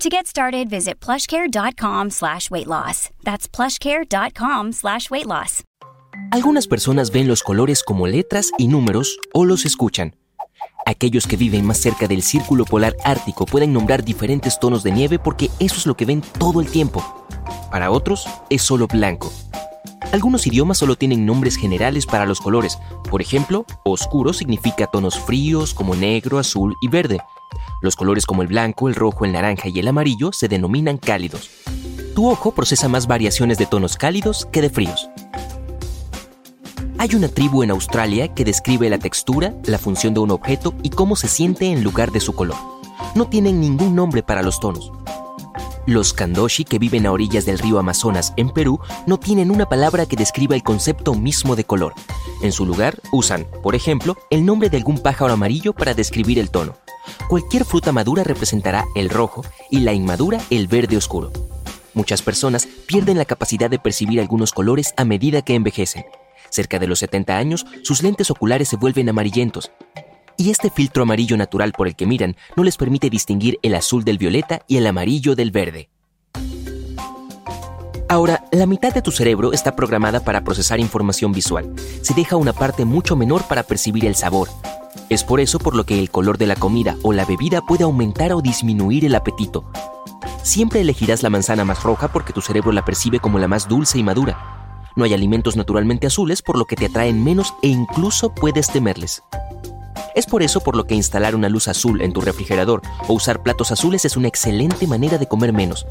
To get started, visit plushcare.com slash weight loss. That's plushcare.com slash weight loss. Algunas personas ven los colores como letras y números o los escuchan. Aquellos que viven más cerca del círculo polar ártico pueden nombrar diferentes tonos de nieve porque eso es lo que ven todo el tiempo. Para otros, es solo blanco. Algunos idiomas solo tienen nombres generales para los colores. Por ejemplo, oscuro significa tonos fríos como negro, azul y verde. Los colores como el blanco, el rojo, el naranja y el amarillo se denominan cálidos. Tu ojo procesa más variaciones de tonos cálidos que de fríos. Hay una tribu en Australia que describe la textura, la función de un objeto y cómo se siente en lugar de su color. No tienen ningún nombre para los tonos. Los kandoshi que viven a orillas del río Amazonas en Perú no tienen una palabra que describa el concepto mismo de color. En su lugar usan, por ejemplo, el nombre de algún pájaro amarillo para describir el tono. Cualquier fruta madura representará el rojo y la inmadura el verde oscuro. Muchas personas pierden la capacidad de percibir algunos colores a medida que envejecen. Cerca de los 70 años, sus lentes oculares se vuelven amarillentos. Y este filtro amarillo natural por el que miran no les permite distinguir el azul del violeta y el amarillo del verde. Ahora, la mitad de tu cerebro está programada para procesar información visual. Se deja una parte mucho menor para percibir el sabor. Es por eso por lo que el color de la comida o la bebida puede aumentar o disminuir el apetito. Siempre elegirás la manzana más roja porque tu cerebro la percibe como la más dulce y madura. No hay alimentos naturalmente azules por lo que te atraen menos e incluso puedes temerles. Es por eso por lo que instalar una luz azul en tu refrigerador o usar platos azules es una excelente manera de comer menos.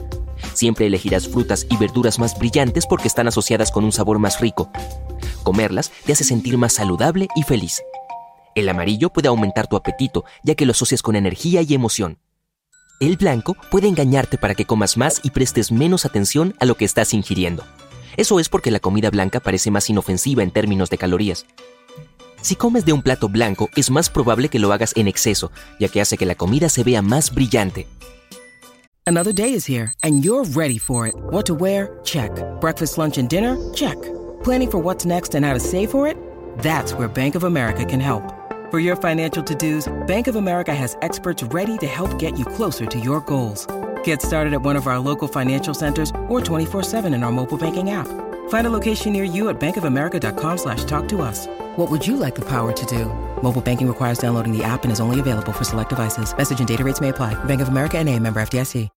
Siempre elegirás frutas y verduras más brillantes porque están asociadas con un sabor más rico. Comerlas te hace sentir más saludable y feliz. El amarillo puede aumentar tu apetito ya que lo asocias con energía y emoción. El blanco puede engañarte para que comas más y prestes menos atención a lo que estás ingiriendo. Eso es porque la comida blanca parece más inofensiva en términos de calorías. Si comes de un plato blanco, es más probable que lo hagas en exceso, ya que hace que la comida se vea más brillante. Another day is here and you're ready for it. What to wear? Check. Breakfast, lunch and dinner? Check. Planning for what's next and how to save for it? That's where Bank of America can help. For your financial to-dos, Bank of America has experts ready to help get you closer to your goals. Get started at one of our local financial centers or 24-7 in our mobile banking app. Find a location near you at bankofamerica.com slash talk to us. What would you like the power to do? Mobile banking requires downloading the app and is only available for select devices. Message and data rates may apply. Bank of America and a member FDIC.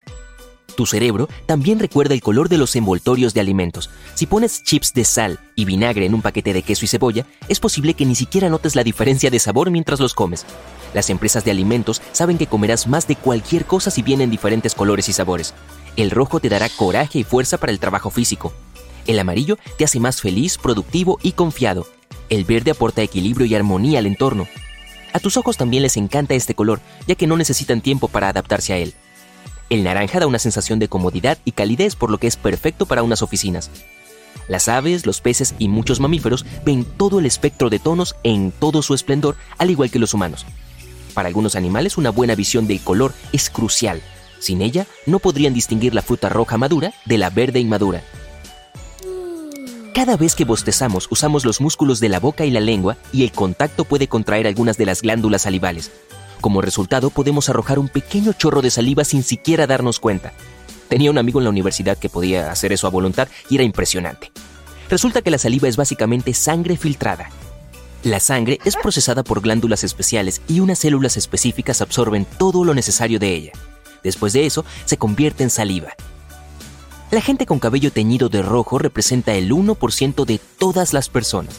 Tu cerebro también recuerda el color de los envoltorios de alimentos. Si pones chips de sal y vinagre en un paquete de queso y cebolla, es posible que ni siquiera notes la diferencia de sabor mientras los comes. Las empresas de alimentos saben que comerás más de cualquier cosa si vienen diferentes colores y sabores. El rojo te dará coraje y fuerza para el trabajo físico. El amarillo te hace más feliz, productivo y confiado. El verde aporta equilibrio y armonía al entorno. A tus ojos también les encanta este color, ya que no necesitan tiempo para adaptarse a él. El naranja da una sensación de comodidad y calidez por lo que es perfecto para unas oficinas. Las aves, los peces y muchos mamíferos ven todo el espectro de tonos en todo su esplendor, al igual que los humanos. Para algunos animales una buena visión del color es crucial. Sin ella no podrían distinguir la fruta roja madura de la verde inmadura. Cada vez que bostezamos usamos los músculos de la boca y la lengua y el contacto puede contraer algunas de las glándulas salivales. Como resultado podemos arrojar un pequeño chorro de saliva sin siquiera darnos cuenta. Tenía un amigo en la universidad que podía hacer eso a voluntad y era impresionante. Resulta que la saliva es básicamente sangre filtrada. La sangre es procesada por glándulas especiales y unas células específicas absorben todo lo necesario de ella. Después de eso, se convierte en saliva. La gente con cabello teñido de rojo representa el 1% de todas las personas.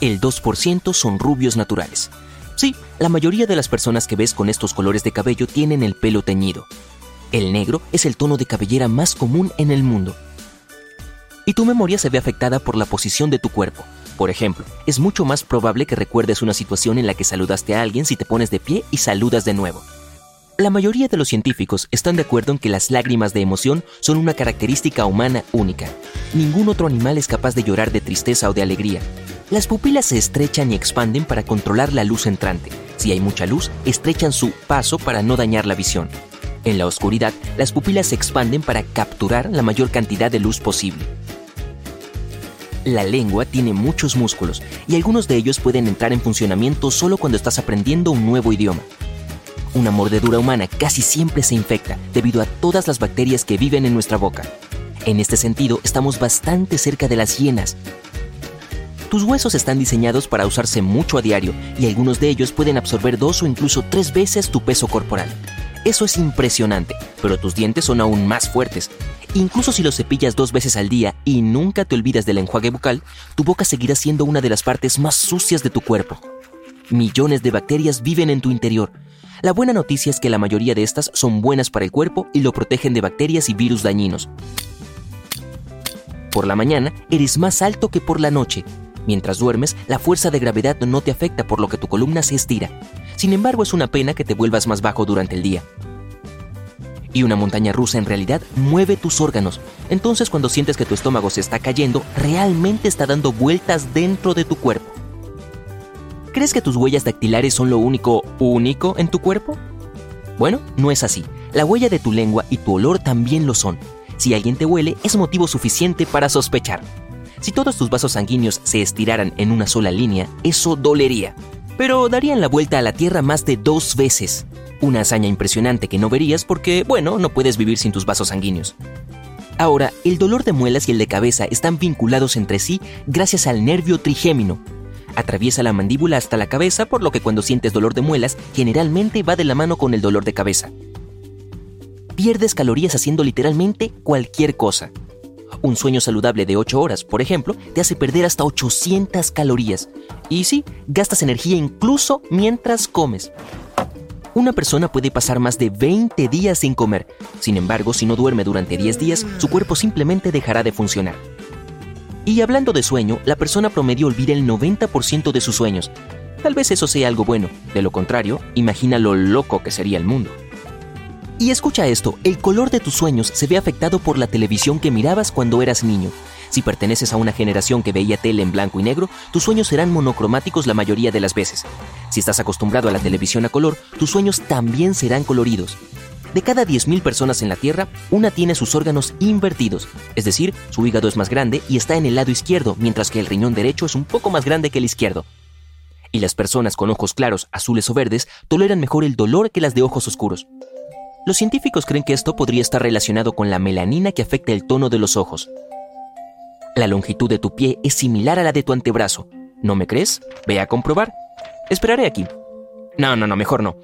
El 2% son rubios naturales. Sí, la mayoría de las personas que ves con estos colores de cabello tienen el pelo teñido. El negro es el tono de cabellera más común en el mundo. Y tu memoria se ve afectada por la posición de tu cuerpo. Por ejemplo, es mucho más probable que recuerdes una situación en la que saludaste a alguien si te pones de pie y saludas de nuevo. La mayoría de los científicos están de acuerdo en que las lágrimas de emoción son una característica humana única. Ningún otro animal es capaz de llorar de tristeza o de alegría. Las pupilas se estrechan y expanden para controlar la luz entrante. Si hay mucha luz, estrechan su paso para no dañar la visión. En la oscuridad, las pupilas se expanden para capturar la mayor cantidad de luz posible. La lengua tiene muchos músculos y algunos de ellos pueden entrar en funcionamiento solo cuando estás aprendiendo un nuevo idioma. Una mordedura humana casi siempre se infecta debido a todas las bacterias que viven en nuestra boca. En este sentido, estamos bastante cerca de las hienas. Tus huesos están diseñados para usarse mucho a diario y algunos de ellos pueden absorber dos o incluso tres veces tu peso corporal. Eso es impresionante, pero tus dientes son aún más fuertes. Incluso si los cepillas dos veces al día y nunca te olvidas del enjuague bucal, tu boca seguirá siendo una de las partes más sucias de tu cuerpo. Millones de bacterias viven en tu interior, la buena noticia es que la mayoría de estas son buenas para el cuerpo y lo protegen de bacterias y virus dañinos. Por la mañana eres más alto que por la noche. Mientras duermes, la fuerza de gravedad no te afecta por lo que tu columna se estira. Sin embargo, es una pena que te vuelvas más bajo durante el día. Y una montaña rusa en realidad mueve tus órganos. Entonces cuando sientes que tu estómago se está cayendo, realmente está dando vueltas dentro de tu cuerpo. ¿Crees que tus huellas dactilares son lo único único en tu cuerpo? Bueno, no es así. La huella de tu lengua y tu olor también lo son. Si alguien te huele, es motivo suficiente para sospechar. Si todos tus vasos sanguíneos se estiraran en una sola línea, eso dolería. Pero darían la vuelta a la Tierra más de dos veces. Una hazaña impresionante que no verías porque, bueno, no puedes vivir sin tus vasos sanguíneos. Ahora, el dolor de muelas y el de cabeza están vinculados entre sí gracias al nervio trigémino, Atraviesa la mandíbula hasta la cabeza, por lo que cuando sientes dolor de muelas, generalmente va de la mano con el dolor de cabeza. Pierdes calorías haciendo literalmente cualquier cosa. Un sueño saludable de 8 horas, por ejemplo, te hace perder hasta 800 calorías. Y sí, gastas energía incluso mientras comes. Una persona puede pasar más de 20 días sin comer. Sin embargo, si no duerme durante 10 días, su cuerpo simplemente dejará de funcionar. Y hablando de sueño, la persona promedio olvida el 90% de sus sueños. Tal vez eso sea algo bueno, de lo contrario, imagina lo loco que sería el mundo. Y escucha esto, el color de tus sueños se ve afectado por la televisión que mirabas cuando eras niño. Si perteneces a una generación que veía tele en blanco y negro, tus sueños serán monocromáticos la mayoría de las veces. Si estás acostumbrado a la televisión a color, tus sueños también serán coloridos. De cada 10.000 personas en la Tierra, una tiene sus órganos invertidos, es decir, su hígado es más grande y está en el lado izquierdo, mientras que el riñón derecho es un poco más grande que el izquierdo. Y las personas con ojos claros, azules o verdes toleran mejor el dolor que las de ojos oscuros. Los científicos creen que esto podría estar relacionado con la melanina que afecta el tono de los ojos. La longitud de tu pie es similar a la de tu antebrazo. ¿No me crees? Ve a comprobar. Esperaré aquí. No, no, no, mejor no.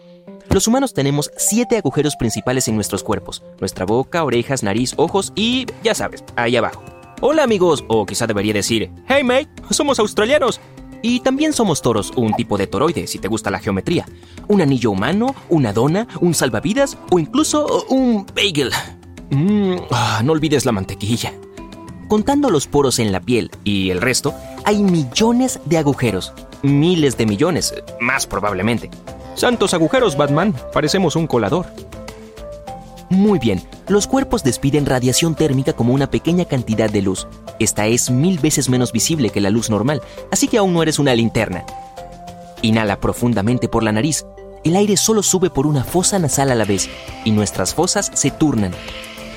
Los humanos tenemos siete agujeros principales en nuestros cuerpos, nuestra boca, orejas, nariz, ojos y, ya sabes, ahí abajo. Hola amigos, o quizá debería decir, hey mate, somos australianos. Y también somos toros, un tipo de toroide, si te gusta la geometría. Un anillo humano, una dona, un salvavidas o incluso un bagel. Mmm, no olvides la mantequilla. Contando los poros en la piel y el resto, hay millones de agujeros. Miles de millones, más probablemente. Santos agujeros, Batman. Parecemos un colador. Muy bien, los cuerpos despiden radiación térmica como una pequeña cantidad de luz. Esta es mil veces menos visible que la luz normal, así que aún no eres una linterna. Inhala profundamente por la nariz. El aire solo sube por una fosa nasal a la vez, y nuestras fosas se turnan.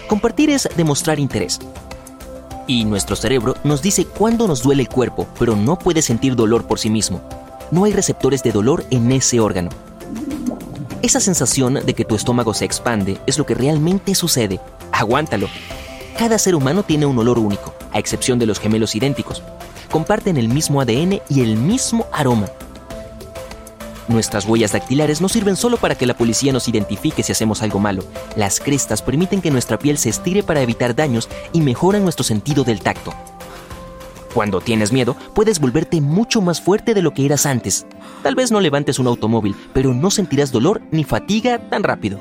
Compartir es demostrar interés. Y nuestro cerebro nos dice cuándo nos duele el cuerpo, pero no puede sentir dolor por sí mismo. No hay receptores de dolor en ese órgano. Esa sensación de que tu estómago se expande es lo que realmente sucede. Aguántalo. Cada ser humano tiene un olor único, a excepción de los gemelos idénticos. Comparten el mismo ADN y el mismo aroma. Nuestras huellas dactilares no sirven solo para que la policía nos identifique si hacemos algo malo. Las crestas permiten que nuestra piel se estire para evitar daños y mejoran nuestro sentido del tacto. Cuando tienes miedo, puedes volverte mucho más fuerte de lo que eras antes. Tal vez no levantes un automóvil, pero no sentirás dolor ni fatiga tan rápido.